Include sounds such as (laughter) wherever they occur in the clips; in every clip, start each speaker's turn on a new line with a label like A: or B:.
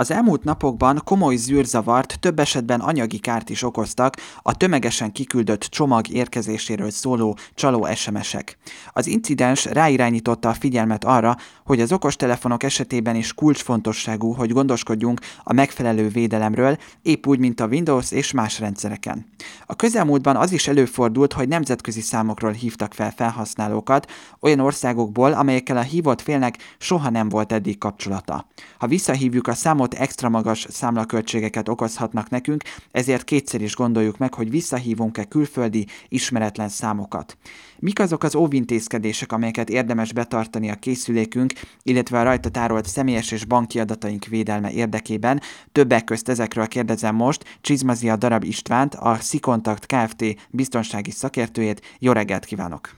A: Az elmúlt napokban komoly zűrzavart, több esetben anyagi kárt is okoztak a tömegesen kiküldött csomag érkezéséről szóló csaló SMS-ek. Az incidens ráirányította a figyelmet arra, hogy az okostelefonok esetében is kulcsfontosságú, hogy gondoskodjunk a megfelelő védelemről, épp úgy, mint a Windows és más rendszereken. A közelmúltban az is előfordult, hogy nemzetközi számokról hívtak fel felhasználókat, olyan országokból, amelyekkel a hívott félnek soha nem volt eddig kapcsolata. Ha visszahívjuk a számot, ott extra magas számlaköltségeket okozhatnak nekünk, ezért kétszer is gondoljuk meg, hogy visszahívunk-e külföldi, ismeretlen számokat. Mik azok az óvintézkedések, amelyeket érdemes betartani a készülékünk, illetve a rajta tárolt személyes és banki adataink védelme érdekében? Többek közt ezekről kérdezem most Csizmazia Darab Istvánt, a Szikontakt Kft. biztonsági szakértőjét. Jó reggelt kívánok!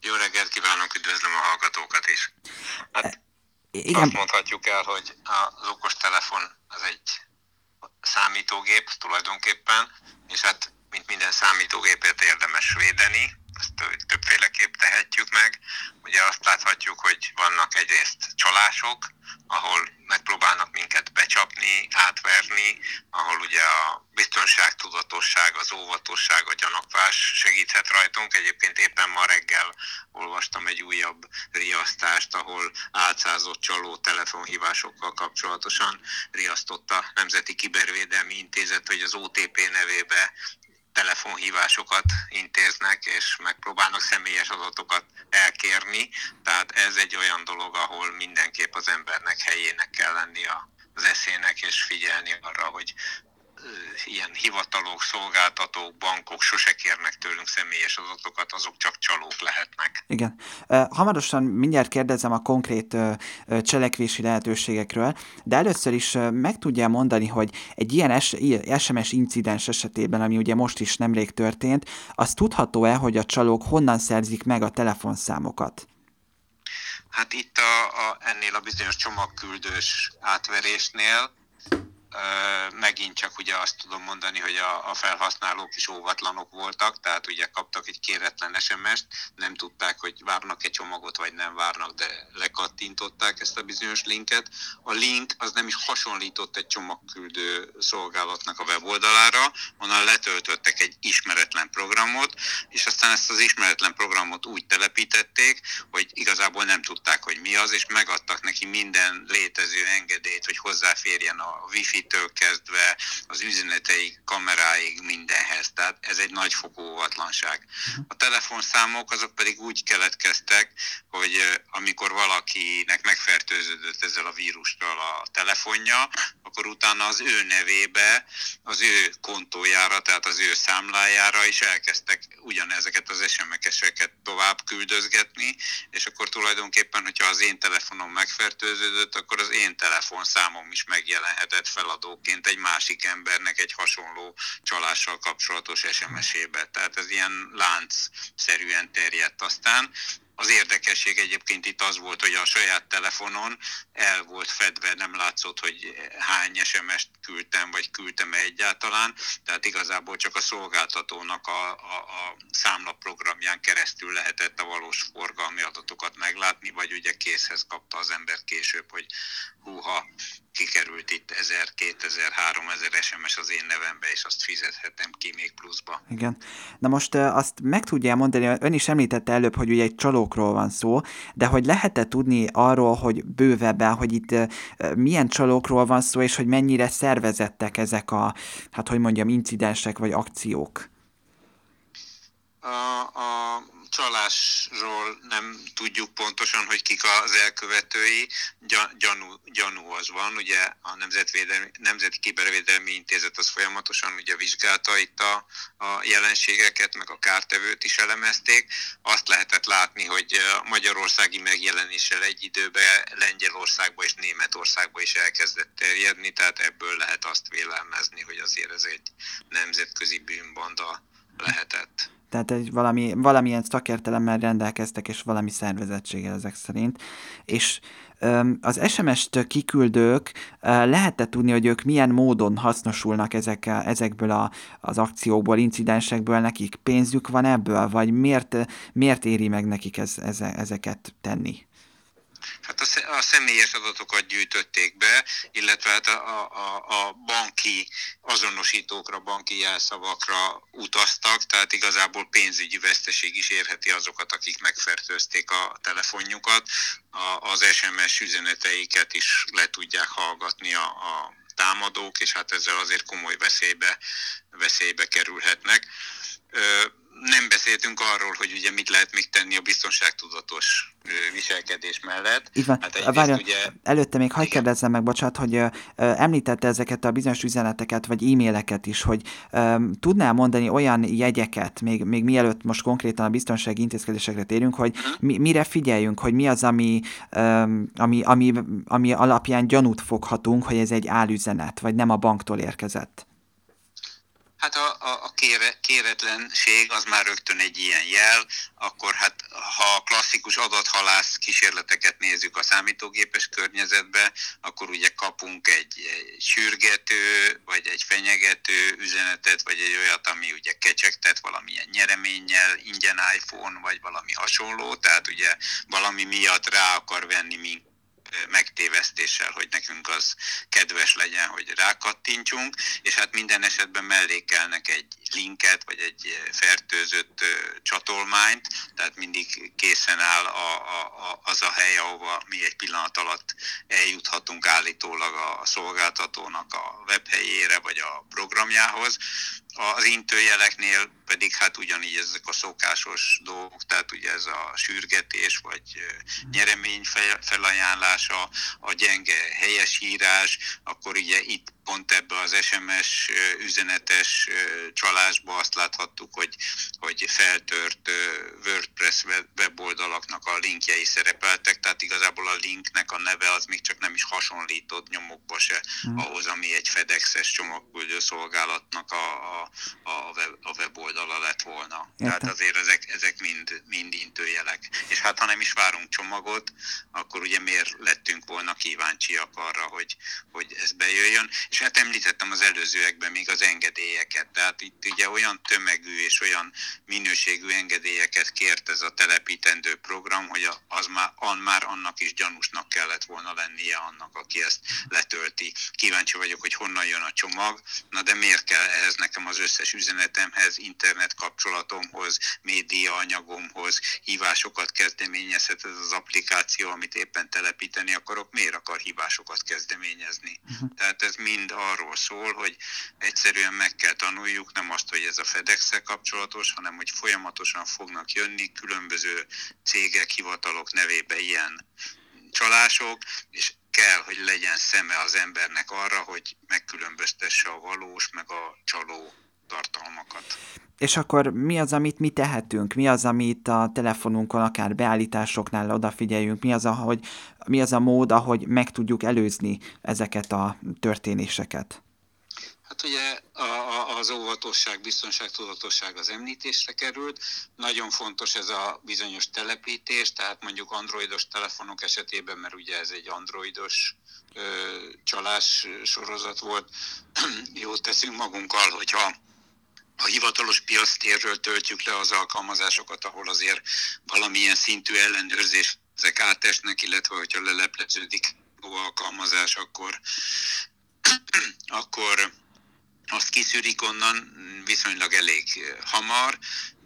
B: Jó reggelt kívánok, üdvözlöm a hallgatókat is! Hát igen. Azt mondhatjuk el, hogy az okostelefon az egy számítógép tulajdonképpen, és hát mint minden számítógépet érdemes védeni, ezt többféleképp tehetjük meg. Ugye azt láthatjuk, hogy vannak egyrészt csalások, ahol megpróbálnak minket becsapni, átverni, ahol ugye a biztonságtudatosság, az óvatosság, a gyanakvás segíthet rajtunk. Egyébként éppen ma reggel olvastam egy újabb riasztást, ahol álcázott csaló telefonhívásokkal kapcsolatosan riasztotta Nemzeti Kibervédelmi Intézet, hogy az OTP nevébe telefonhívásokat intéznek, és megpróbálnak személyes adatokat elkérni. Tehát ez egy olyan dolog, ahol mindenképp az embernek helyének kell lenni az eszének, és figyelni arra, hogy ilyen hivatalok, szolgáltatók, bankok sose kérnek tőlünk személyes adatokat, azok csak csalók lehetnek.
A: Igen. Hamarosan mindjárt kérdezem a konkrét cselekvési lehetőségekről, de először is meg tudja mondani, hogy egy ilyen SMS incidens esetében, ami ugye most is nemrég történt, az tudható-e, hogy a csalók honnan szerzik meg a telefonszámokat?
B: Hát itt a, a, ennél a bizonyos csomagküldős átverésnél megint csak ugye azt tudom mondani, hogy a, a felhasználók is óvatlanok voltak, tehát ugye kaptak egy kéretlen SMS-t, nem tudták, hogy várnak egy csomagot, vagy nem várnak, de lekattintották ezt a bizonyos linket. A link az nem is hasonlított egy csomagküldő szolgálatnak a weboldalára, onnan letöltöttek egy ismeretlen programot, és aztán ezt az ismeretlen programot úgy telepítették, hogy igazából nem tudták, hogy mi az, és megadtak neki minden létező engedélyt, hogy hozzáférjen a wifi től kezdve az üzeneteig, kameráig, mindenhez. Tehát ez egy nagyfokú óvatlanság. Mhm. A telefonszámok azok pedig úgy keletkeztek, hogy amikor valakinek megfertőződött ezzel a vírussal a telefonja, akkor utána az ő nevébe, az ő kontójára, tehát az ő számlájára is elkezdtek ugyanezeket az SMS-eket tovább küldözgetni, és akkor tulajdonképpen, hogyha az én telefonom megfertőződött, akkor az én telefonszámom is megjelenhetett fel feladóként egy másik embernek egy hasonló csalással kapcsolatos SMS-ébe. Tehát ez ilyen lánc-szerűen terjedt aztán. Az érdekesség egyébként itt az volt, hogy a saját telefonon el volt fedve, nem látszott, hogy hány SMS-t küldtem, vagy küldtem-e egyáltalán, tehát igazából csak a szolgáltatónak a, a, a számlaprogramján keresztül lehetett a valós forgalmi adatokat meglátni, vagy ugye készhez kapta az ember később, hogy húha, kikerült itt 1000, 2000, 3000 SMS az én nevembe, és azt fizethetem ki még pluszba.
A: Igen. Na most azt meg tudja mondani, ön is említette előbb, hogy ugye egy csalókról van szó, de hogy lehet-e tudni arról, hogy bővebben, hogy itt milyen csalókról van szó, és hogy mennyire szervezettek ezek a, hát hogy mondjam, incidensek vagy akciók?
B: A, a csalásról nem tudjuk pontosan, hogy kik az elkövetői, gyanú, gyanú az van, ugye a Nemzetvédelmi, Nemzeti Kibervédelmi Intézet az folyamatosan ugye vizsgálta itt a, a jelenségeket, meg a kártevőt is elemezték. Azt lehetett látni, hogy a magyarországi megjelenéssel egy időben Lengyelországba és Németországba is elkezdett terjedni, tehát ebből lehet azt vélelmezni, hogy azért ez egy nemzetközi bűnbanda lehetett.
A: Tehát egy valami, valamilyen szakértelemmel rendelkeztek, és valami szervezettséggel ezek szerint. És az SMS-t kiküldők lehetett tudni, hogy ők milyen módon hasznosulnak ezek, ezekből a, az akciókból, incidensekből, nekik pénzük van ebből, vagy miért, miért éri meg nekik ez, ez, ezeket tenni?
B: Hát a, a személyes adatokat gyűjtötték be, illetve hát a, a, a banki azonosítókra, banki jelszavakra utaztak, tehát igazából pénzügyi veszteség is érheti azokat, akik megfertőzték a telefonjukat. A, az SMS üzeneteiket is le tudják hallgatni a, a támadók, és hát ezzel azért komoly veszélybe, veszélybe kerülhetnek nem beszéltünk arról, hogy ugye mit lehet még tenni a biztonságtudatos viselkedés mellett.
A: Így van. Hát Várja, ugye... előtte még hagyd kérdezzem meg, bocsánat, hogy ö, említette ezeket a bizonyos üzeneteket, vagy e-maileket is, hogy ö, tudnál mondani olyan jegyeket, még, még mielőtt most konkrétan a biztonsági intézkedésekre térünk, hogy uh-huh. mi, mire figyeljünk, hogy mi az, ami, ö, ami, ami, ami alapján gyanút foghatunk, hogy ez egy álüzenet, vagy nem a banktól érkezett.
B: Hát a, a, a kére, kéretlenség az már rögtön egy ilyen jel, akkor hát ha a klasszikus adathalász kísérleteket nézzük a számítógépes környezetbe, akkor ugye kapunk egy, egy sürgető, vagy egy fenyegető üzenetet, vagy egy olyat, ami ugye kecsegtet valamilyen nyereménnyel, ingyen iPhone, vagy valami hasonló, tehát ugye valami miatt rá akar venni minket megtévesztéssel, hogy nekünk az kedves legyen, hogy rákattintsunk, és hát minden esetben mellékelnek egy linket, vagy egy fertőzött csatolmányt, tehát mindig készen áll a, a, a, az a hely, ahova mi egy pillanat alatt eljuthatunk állítólag a szolgáltatónak a webhelyére, vagy a programjához. Az intőjeleknél pedig hát ugyanígy ezek a szokásos dolgok, tehát ugye ez a sürgetés, vagy nyeremény felajánlása, a gyenge helyesírás, akkor ugye itt pont ebbe az SMS üzenetes csalásba azt láthattuk, hogy, hogy feltört WordPress weboldalaknak a linkjei szerepeltek, tehát igazából a linknek a neve az még csak nem is hasonlított nyomokba se hmm. ahhoz, ami egy FedEx-es csomagküldő szolgálatnak a, a, a, lett volna. Értem. Tehát azért ezek, ezek mind, mind intőjelek. És hát ha nem is várunk csomagot, akkor ugye miért lettünk volna kíváncsiak arra, hogy, hogy ez bejöjjön és hát említettem az előzőekben még az engedélyeket, tehát itt ugye olyan tömegű és olyan minőségű engedélyeket kért ez a telepítendő program, hogy az már, an, már annak is gyanúsnak kellett volna lennie annak, aki ezt letölti. Kíváncsi vagyok, hogy honnan jön a csomag, na de miért kell ehhez nekem az összes üzenetemhez, internet kapcsolatomhoz, média anyagomhoz, hívásokat kezdeményezhet ez az applikáció, amit éppen telepíteni akarok, miért akar hívásokat kezdeményezni? Uh-huh. Tehát ez mind mind arról szól, hogy egyszerűen meg kell tanuljuk, nem azt, hogy ez a fedex kapcsolatos, hanem hogy folyamatosan fognak jönni különböző cégek, hivatalok nevébe ilyen csalások, és kell, hogy legyen szeme az embernek arra, hogy megkülönböztesse a valós, meg a csaló tartalmakat.
A: És akkor mi az, amit mi tehetünk? Mi az, amit a telefonunkon, akár beállításoknál odafigyeljünk? Mi az, ahogy, mi az a mód, ahogy meg tudjuk előzni ezeket a történéseket?
B: Hát ugye az óvatosság, biztonság, tudatosság az említésre került. Nagyon fontos ez a bizonyos telepítés, tehát mondjuk androidos telefonok esetében, mert ugye ez egy androidos ö, csalás sorozat volt. (clears throat) Jót teszünk magunkkal, hogyha a hivatalos piactérről töltjük le az alkalmazásokat, ahol azért valamilyen szintű ellenőrzés ezek átesnek, illetve hogyha lelepleződik alkalmazás, akkor, akkor azt kiszűrik onnan viszonylag elég hamar,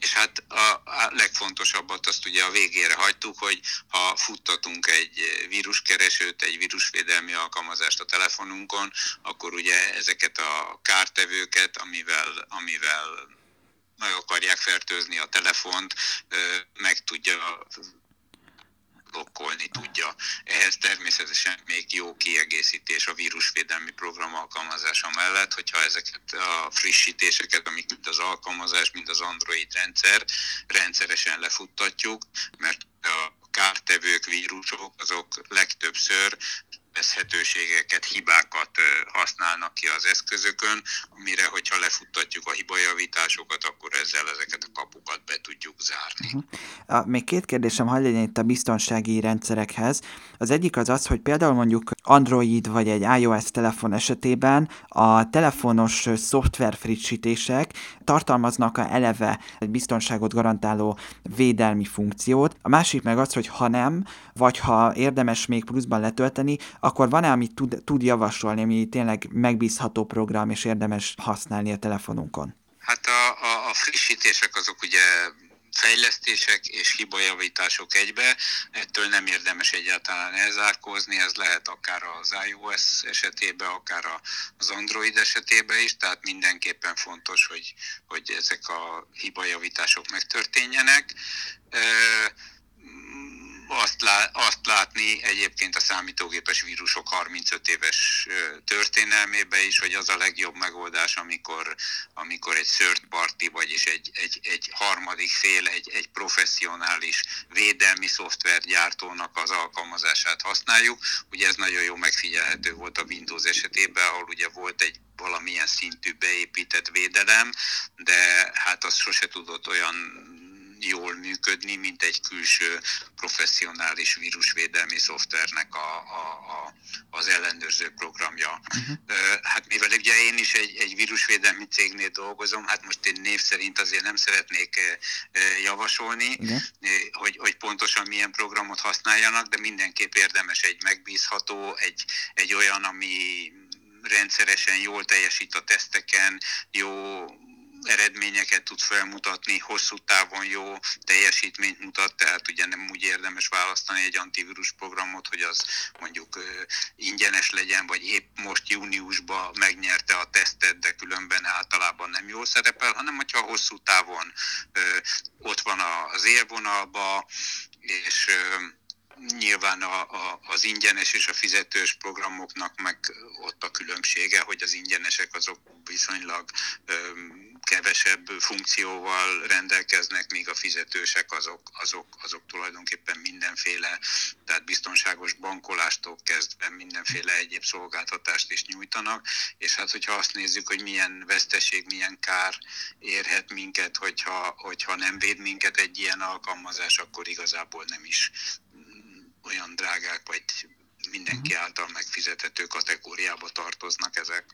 B: és hát a, legfontosabbat azt ugye a végére hagytuk, hogy ha futtatunk egy víruskeresőt, egy vírusvédelmi alkalmazást a telefonunkon, akkor ugye ezeket a kártevőket, amivel, amivel meg akarják fertőzni a telefont, meg tudja blokkolni tudja. Ehhez természetesen még jó kiegészítés a vírusvédelmi program alkalmazása mellett, hogyha ezeket a frissítéseket, amik mint az alkalmazás, mint az Android rendszer, rendszeresen lefuttatjuk, mert a kártevők, vírusok, azok legtöbbször sebezhetőségeket, hibákat használnak ki az eszközökön, amire, hogyha lefuttatjuk a hibajavításokat, akkor ezzel ezeket a kapukat be tudjuk zárni.
A: Uh-huh. Még két kérdésem hagy legyen itt a biztonsági rendszerekhez. Az egyik az az, hogy például mondjuk Android vagy egy iOS telefon esetében a telefonos szoftver frissítések tartalmaznak a eleve egy biztonságot garantáló védelmi funkciót. A másik meg az, hogy ha nem, vagy ha érdemes még pluszban letölteni, akkor van-e, amit tud, tud javasolni, ami tényleg megbízható program, és érdemes használni a telefonunkon?
B: Hát a, a, a frissítések azok ugye fejlesztések és hibajavítások egybe, ettől nem érdemes egyáltalán elzárkózni, ez lehet akár az iOS esetében, akár az Android esetében is, tehát mindenképpen fontos, hogy, hogy ezek a hibajavítások megtörténjenek azt, lá, azt látni egyébként a számítógépes vírusok 35 éves történelmébe is, hogy az a legjobb megoldás, amikor, amikor egy third party, vagyis egy, egy, egy harmadik fél, egy, egy professzionális védelmi szoftvergyártónak az alkalmazását használjuk. Ugye ez nagyon jó megfigyelhető volt a Windows esetében, ahol ugye volt egy valamilyen szintű beépített védelem, de hát az sose tudott olyan jól működni, mint egy külső professzionális vírusvédelmi szoftvernek a, a, a, az ellenőrző programja. Uh-huh. Hát mivel ugye én is egy, egy vírusvédelmi cégnél dolgozom, hát most én név szerint azért nem szeretnék javasolni, uh-huh. hogy, hogy pontosan milyen programot használjanak, de mindenképp érdemes egy megbízható, egy, egy olyan, ami rendszeresen jól teljesít a teszteken, jó eredményeket tud felmutatni, hosszú távon jó teljesítményt mutat, tehát ugye nem úgy érdemes választani egy antivírus programot, hogy az mondjuk ingyenes legyen, vagy épp most júniusban megnyerte a tesztet, de különben általában nem jól szerepel, hanem hogyha hosszú távon ott van az élvonalba, és nyilván a, a, az ingyenes és a fizetős programoknak meg ott a különbsége, hogy az ingyenesek azok viszonylag kevesebb funkcióval rendelkeznek, míg a fizetősek azok, azok, azok tulajdonképpen mindenféle, tehát biztonságos bankolástól kezdve mindenféle egyéb szolgáltatást is nyújtanak, és hát hogyha azt nézzük, hogy milyen veszteség, milyen kár érhet minket, hogyha, hogyha nem véd minket egy ilyen alkalmazás, akkor igazából nem is olyan drágák, vagy mindenki mhm. Által megfizethető kategóriába tartoznak ezek.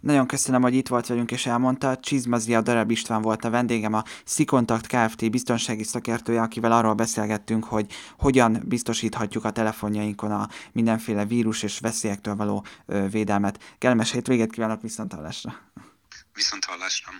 A: Nagyon köszönöm, hogy itt volt velünk és elmondta. Csizmazia Darab István volt a vendégem, a Szikontakt Kft. biztonsági szakértője, akivel arról beszélgettünk, hogy hogyan biztosíthatjuk a telefonjainkon a mindenféle vírus és veszélyektől való védelmet. Kellemes hétvégét kívánok viszont hallásra!
B: Viszont hallásra!